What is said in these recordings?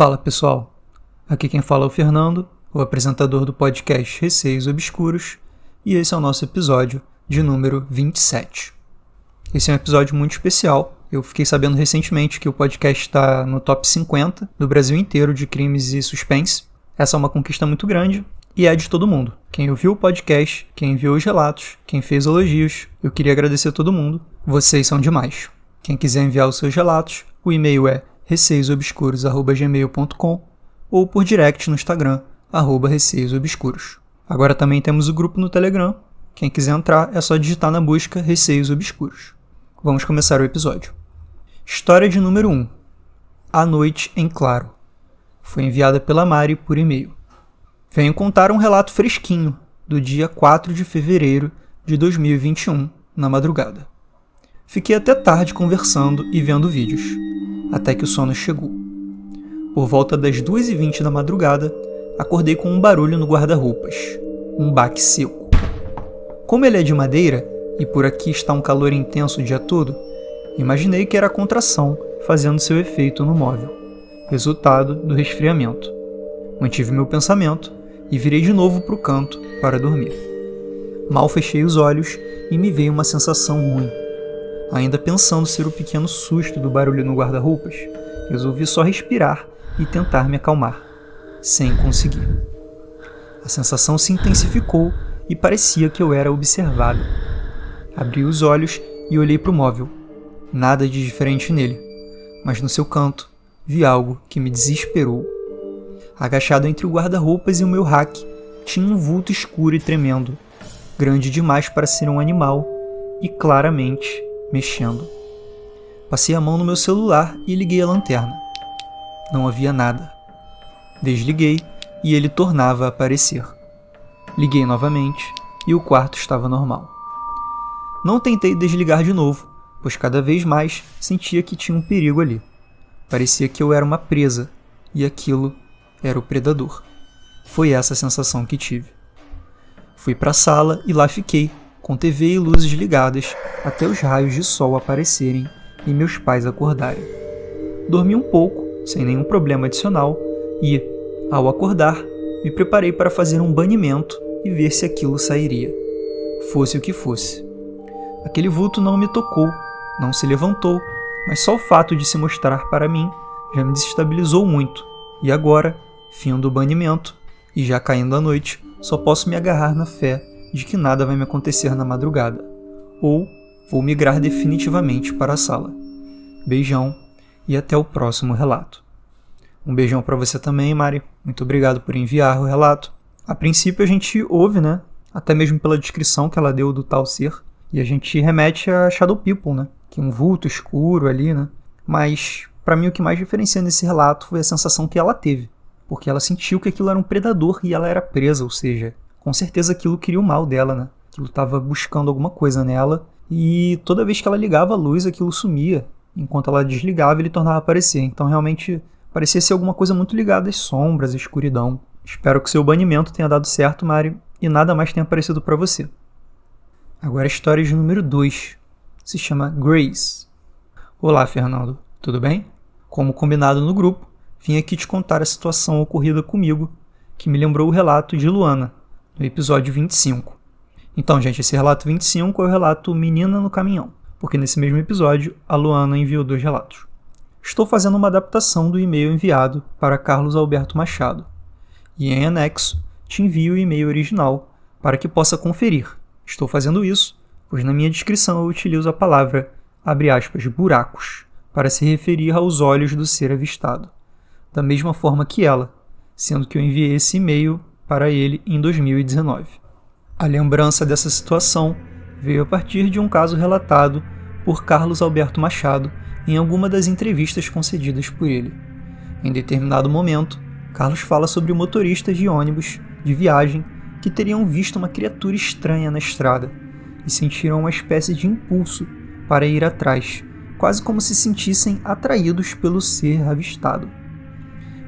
Fala pessoal, aqui quem fala é o Fernando, o apresentador do podcast Receios Obscuros, e esse é o nosso episódio de número 27. Esse é um episódio muito especial. Eu fiquei sabendo recentemente que o podcast está no top 50 do Brasil inteiro de crimes e suspense. Essa é uma conquista muito grande e é de todo mundo. Quem ouviu o podcast, quem enviou os relatos, quem fez elogios, eu queria agradecer a todo mundo. Vocês são demais. Quem quiser enviar os seus relatos, o e-mail é receiosobscuros.gmail.com ou por direct no Instagram, arroba receiosobscuros. Agora também temos o grupo no Telegram. Quem quiser entrar é só digitar na busca Receios Obscuros. Vamos começar o episódio. História de número 1. A Noite em Claro. Foi enviada pela Mari por e-mail. Venho contar um relato fresquinho do dia 4 de fevereiro de 2021, na madrugada. Fiquei até tarde conversando e vendo vídeos até que o sono chegou. Por volta das 2h20 da madrugada, acordei com um barulho no guarda-roupas. Um baque seco. Como ele é de madeira, e por aqui está um calor intenso o dia todo, imaginei que era a contração fazendo seu efeito no móvel, resultado do resfriamento. Mantive meu pensamento e virei de novo para o canto para dormir. Mal fechei os olhos e me veio uma sensação ruim Ainda pensando ser o pequeno susto do barulho no guarda-roupas, resolvi só respirar e tentar me acalmar, sem conseguir. A sensação se intensificou e parecia que eu era observado. Abri os olhos e olhei para o móvel. Nada de diferente nele, mas no seu canto vi algo que me desesperou. Agachado entre o guarda-roupas e o meu rack, tinha um vulto escuro e tremendo, grande demais para ser um animal e claramente mexendo. Passei a mão no meu celular e liguei a lanterna. Não havia nada. Desliguei e ele tornava a aparecer. Liguei novamente e o quarto estava normal. Não tentei desligar de novo, pois cada vez mais sentia que tinha um perigo ali. Parecia que eu era uma presa e aquilo era o predador. Foi essa a sensação que tive. Fui para a sala e lá fiquei, com TV e luzes ligadas até os raios de sol aparecerem e meus pais acordarem. Dormi um pouco, sem nenhum problema adicional, e, ao acordar, me preparei para fazer um banimento e ver se aquilo sairia. Fosse o que fosse. Aquele vulto não me tocou, não se levantou, mas só o fato de se mostrar para mim já me desestabilizou muito. E agora, fim do banimento, e já caindo a noite, só posso me agarrar na fé de que nada vai me acontecer na madrugada, ou vou migrar definitivamente para a sala. Beijão e até o próximo relato. Um beijão para você também, Mari. Muito obrigado por enviar o relato. A princípio a gente ouve, né? Até mesmo pela descrição que ela deu do tal ser, e a gente remete a Shadow People, né? Que é um vulto escuro ali, né? Mas para mim o que mais diferencia nesse relato foi a sensação que ela teve, porque ela sentiu que aquilo era um predador e ela era presa, ou seja, com certeza aquilo queria o mal dela, né? Aquilo estava buscando alguma coisa nela. E toda vez que ela ligava a luz, aquilo sumia. Enquanto ela desligava, ele tornava a aparecer. Então realmente parecia ser alguma coisa muito ligada às sombras, à escuridão. Espero que seu banimento tenha dado certo, Mari, e nada mais tenha aparecido para você. Agora a história de número 2. Se chama Grace. Olá, Fernando. Tudo bem? Como combinado no grupo, vim aqui te contar a situação ocorrida comigo, que me lembrou o relato de Luana, no episódio 25. Então, gente, esse relato 25 é o relato Menina no Caminhão, porque nesse mesmo episódio a Luana enviou dois relatos. Estou fazendo uma adaptação do e-mail enviado para Carlos Alberto Machado, e em anexo te envio o e-mail original para que possa conferir. Estou fazendo isso pois na minha descrição eu utilizo a palavra, abre aspas, buracos, para se referir aos olhos do ser avistado, da mesma forma que ela, sendo que eu enviei esse e-mail para ele em 2019. A lembrança dessa situação veio a partir de um caso relatado por Carlos Alberto Machado em alguma das entrevistas concedidas por ele. Em determinado momento, Carlos fala sobre motoristas de ônibus de viagem que teriam visto uma criatura estranha na estrada e sentiram uma espécie de impulso para ir atrás, quase como se sentissem atraídos pelo ser avistado.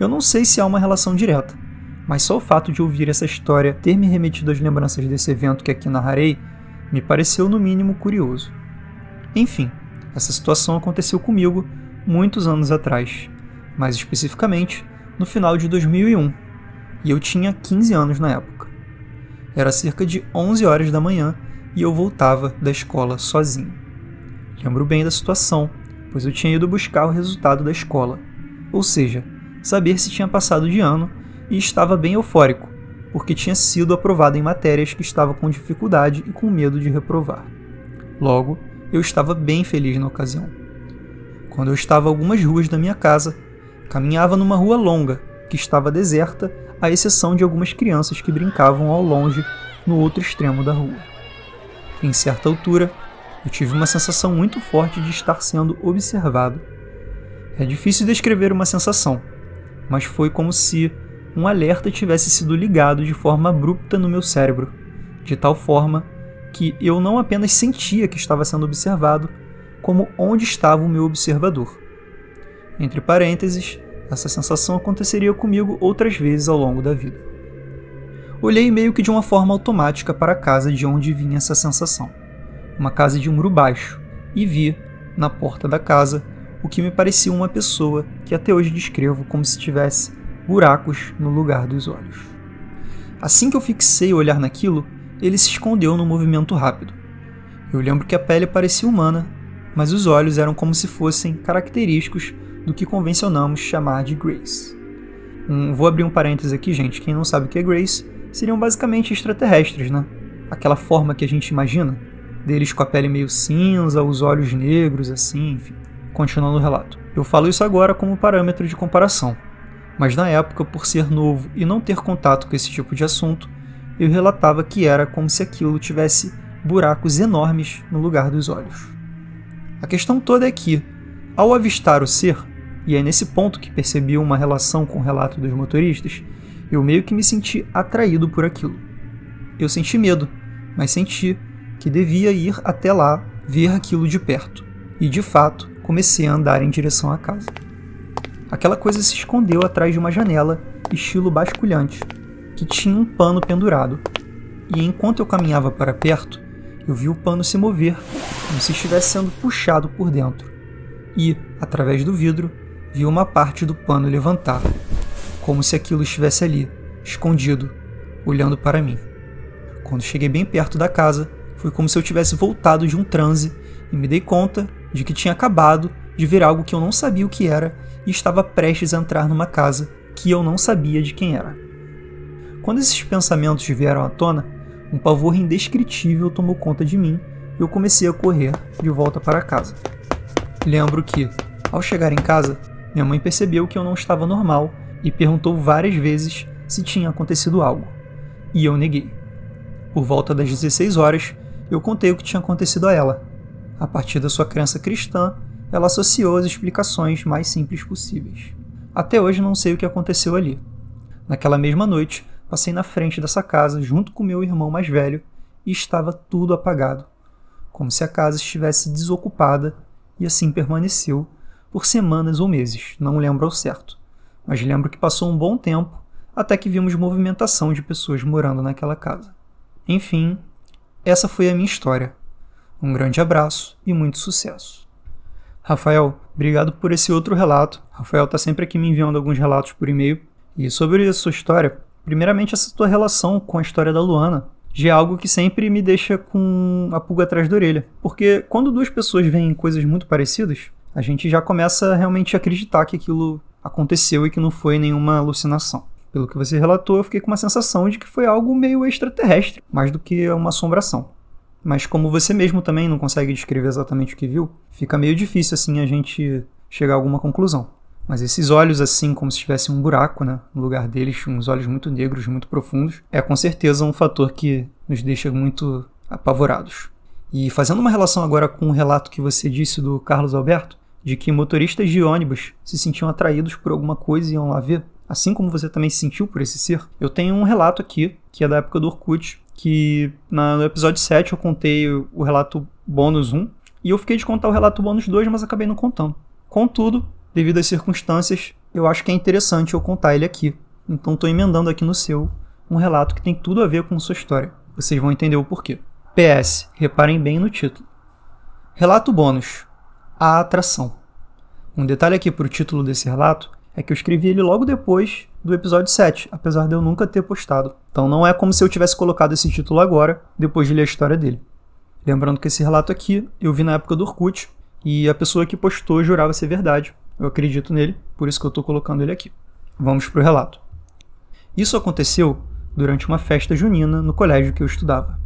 Eu não sei se há uma relação direta, mas só o fato de ouvir essa história ter me remetido às lembranças desse evento que aqui narrarei me pareceu no mínimo curioso. Enfim, essa situação aconteceu comigo muitos anos atrás, mais especificamente no final de 2001 e eu tinha 15 anos na época. Era cerca de 11 horas da manhã e eu voltava da escola sozinho. Lembro bem da situação, pois eu tinha ido buscar o resultado da escola, ou seja, saber se tinha passado de ano e estava bem eufórico, porque tinha sido aprovado em matérias que estava com dificuldade e com medo de reprovar. Logo, eu estava bem feliz na ocasião. Quando eu estava algumas ruas da minha casa, caminhava numa rua longa que estava deserta, à exceção de algumas crianças que brincavam ao longe no outro extremo da rua. Em certa altura, eu tive uma sensação muito forte de estar sendo observado. É difícil descrever uma sensação, mas foi como se um alerta tivesse sido ligado de forma abrupta no meu cérebro, de tal forma que eu não apenas sentia que estava sendo observado, como onde estava o meu observador. Entre parênteses, essa sensação aconteceria comigo outras vezes ao longo da vida. Olhei meio que de uma forma automática para a casa de onde vinha essa sensação. Uma casa de muro baixo, e vi, na porta da casa, o que me parecia uma pessoa que até hoje descrevo como se tivesse buracos no lugar dos olhos. Assim que eu fixei o olhar naquilo, ele se escondeu num movimento rápido. Eu lembro que a pele parecia humana, mas os olhos eram como se fossem característicos do que convencionamos chamar de Grace. Um, vou abrir um parênteses aqui, gente. Quem não sabe o que é Grace, seriam basicamente extraterrestres, né? Aquela forma que a gente imagina, deles com a pele meio cinza, os olhos negros, assim, enfim. Continuando o relato. Eu falo isso agora como parâmetro de comparação, mas na época, por ser novo e não ter contato com esse tipo de assunto, eu relatava que era como se aquilo tivesse buracos enormes no lugar dos olhos. A questão toda é que, ao avistar o ser, e é nesse ponto que percebi uma relação com o relato dos motoristas, eu meio que me senti atraído por aquilo. Eu senti medo, mas senti que devia ir até lá ver aquilo de perto, e de fato comecei a andar em direção à casa. Aquela coisa se escondeu atrás de uma janela, estilo basculhante, que tinha um pano pendurado. E enquanto eu caminhava para perto, eu vi o pano se mover, como se estivesse sendo puxado por dentro. E, através do vidro, vi uma parte do pano levantar, como se aquilo estivesse ali, escondido, olhando para mim. Quando cheguei bem perto da casa, foi como se eu tivesse voltado de um transe e me dei conta de que tinha acabado de ver algo que eu não sabia o que era e estava prestes a entrar numa casa que eu não sabia de quem era. Quando esses pensamentos vieram à tona, um pavor indescritível tomou conta de mim e eu comecei a correr de volta para casa. Lembro que, ao chegar em casa, minha mãe percebeu que eu não estava normal e perguntou várias vezes se tinha acontecido algo. E eu neguei. Por volta das 16 horas, eu contei o que tinha acontecido a ela. A partir da sua crença cristã, ela associou as explicações mais simples possíveis. Até hoje não sei o que aconteceu ali. Naquela mesma noite, passei na frente dessa casa junto com meu irmão mais velho e estava tudo apagado, como se a casa estivesse desocupada e assim permaneceu por semanas ou meses, não lembro ao certo. Mas lembro que passou um bom tempo até que vimos movimentação de pessoas morando naquela casa. Enfim, essa foi a minha história. Um grande abraço e muito sucesso. Rafael, obrigado por esse outro relato. Rafael está sempre aqui me enviando alguns relatos por e-mail. E sobre a sua história, primeiramente essa tua relação com a história da Luana já é algo que sempre me deixa com a pulga atrás da orelha. Porque quando duas pessoas veem coisas muito parecidas, a gente já começa realmente a acreditar que aquilo aconteceu e que não foi nenhuma alucinação. Pelo que você relatou, eu fiquei com uma sensação de que foi algo meio extraterrestre, mais do que uma assombração mas como você mesmo também não consegue descrever exatamente o que viu, fica meio difícil assim a gente chegar a alguma conclusão. Mas esses olhos assim, como se tivesse um buraco, né, no lugar deles, uns olhos muito negros, muito profundos, é com certeza um fator que nos deixa muito apavorados. E fazendo uma relação agora com o relato que você disse do Carlos Alberto, de que motoristas de ônibus se sentiam atraídos por alguma coisa e iam lá ver, assim como você também se sentiu por esse ser, eu tenho um relato aqui, que é da época do Orkut, que no episódio 7 eu contei o relato bônus 1, e eu fiquei de contar o relato bônus 2, mas acabei não contando. Contudo, devido às circunstâncias, eu acho que é interessante eu contar ele aqui. Então estou emendando aqui no seu um relato que tem tudo a ver com sua história. Vocês vão entender o porquê. PS, reparem bem no título. Relato bônus: A atração. Um detalhe aqui para o título desse relato é que eu escrevi ele logo depois do episódio 7, apesar de eu nunca ter postado. Então não é como se eu tivesse colocado esse título agora, depois de ler a história dele. Lembrando que esse relato aqui eu vi na época do Orkut e a pessoa que postou jurava ser verdade. Eu acredito nele, por isso que eu estou colocando ele aqui. Vamos para o relato. Isso aconteceu durante uma festa junina no colégio que eu estudava.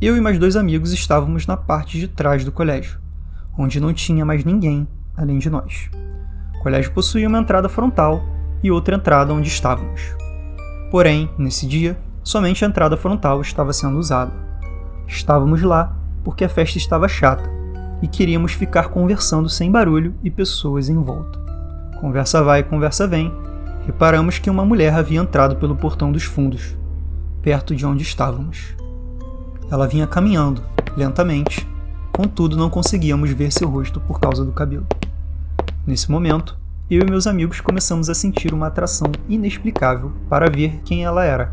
Eu e mais dois amigos estávamos na parte de trás do colégio, onde não tinha mais ninguém além de nós. O colégio possuía uma entrada frontal e outra entrada onde estávamos. Porém, nesse dia, somente a entrada frontal estava sendo usada. Estávamos lá porque a festa estava chata e queríamos ficar conversando sem barulho e pessoas em volta. Conversa vai, conversa vem. Reparamos que uma mulher havia entrado pelo portão dos fundos, perto de onde estávamos. Ela vinha caminhando, lentamente, contudo não conseguíamos ver seu rosto por causa do cabelo. Nesse momento, eu e meus amigos começamos a sentir uma atração inexplicável para ver quem ela era.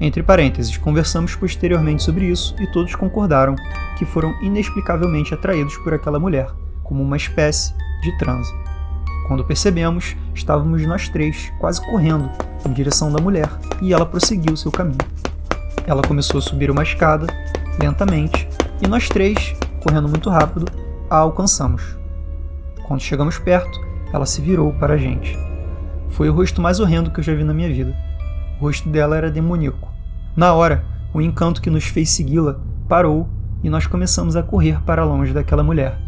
Entre parênteses, conversamos posteriormente sobre isso e todos concordaram que foram inexplicavelmente atraídos por aquela mulher, como uma espécie de transe. Quando percebemos, estávamos nós três quase correndo em direção da mulher e ela prosseguiu seu caminho. Ela começou a subir uma escada, lentamente, e nós três, correndo muito rápido, a alcançamos. Quando chegamos perto, ela se virou para a gente. Foi o rosto mais horrendo que eu já vi na minha vida. O rosto dela era demoníaco. Na hora, o encanto que nos fez segui-la parou e nós começamos a correr para longe daquela mulher.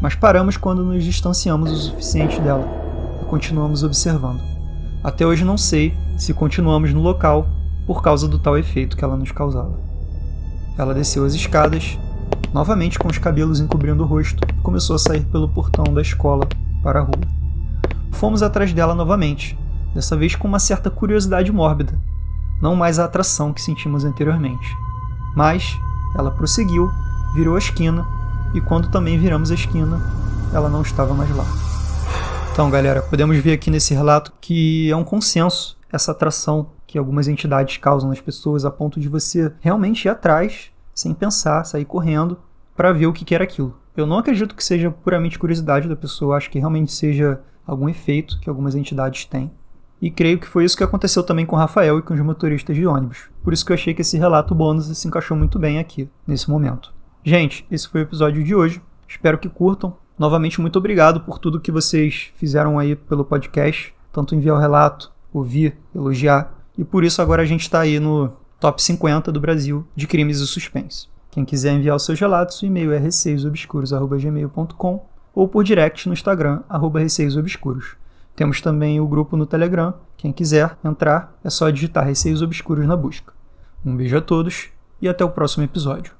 Mas paramos quando nos distanciamos o suficiente dela e continuamos observando. Até hoje não sei se continuamos no local por causa do tal efeito que ela nos causava. Ela desceu as escadas, novamente com os cabelos encobrindo o rosto, e começou a sair pelo portão da escola para a rua. Fomos atrás dela novamente, dessa vez com uma certa curiosidade mórbida, não mais a atração que sentimos anteriormente. Mas ela prosseguiu, virou a esquina, e quando também viramos a esquina, ela não estava mais lá. Então, galera, podemos ver aqui nesse relato que é um consenso essa atração que algumas entidades causam nas pessoas a ponto de você realmente ir atrás, sem pensar, sair correndo para ver o que era aquilo. Eu não acredito que seja puramente curiosidade da pessoa, acho que realmente seja algum efeito que algumas entidades têm. E creio que foi isso que aconteceu também com Rafael e com os motoristas de ônibus. Por isso que eu achei que esse relato bônus se encaixou muito bem aqui, nesse momento. Gente, esse foi o episódio de hoje. Espero que curtam. Novamente, muito obrigado por tudo que vocês fizeram aí pelo podcast. Tanto enviar o relato, ouvir, elogiar. E por isso agora a gente está aí no top 50 do Brasil de crimes e suspense. Quem quiser enviar os seus relatos, o e-mail é receiosobscuros.gmail.com ou por direct no Instagram, arroba receiosobscuros. Temos também o grupo no Telegram. Quem quiser entrar, é só digitar Receios Obscuros na busca. Um beijo a todos e até o próximo episódio.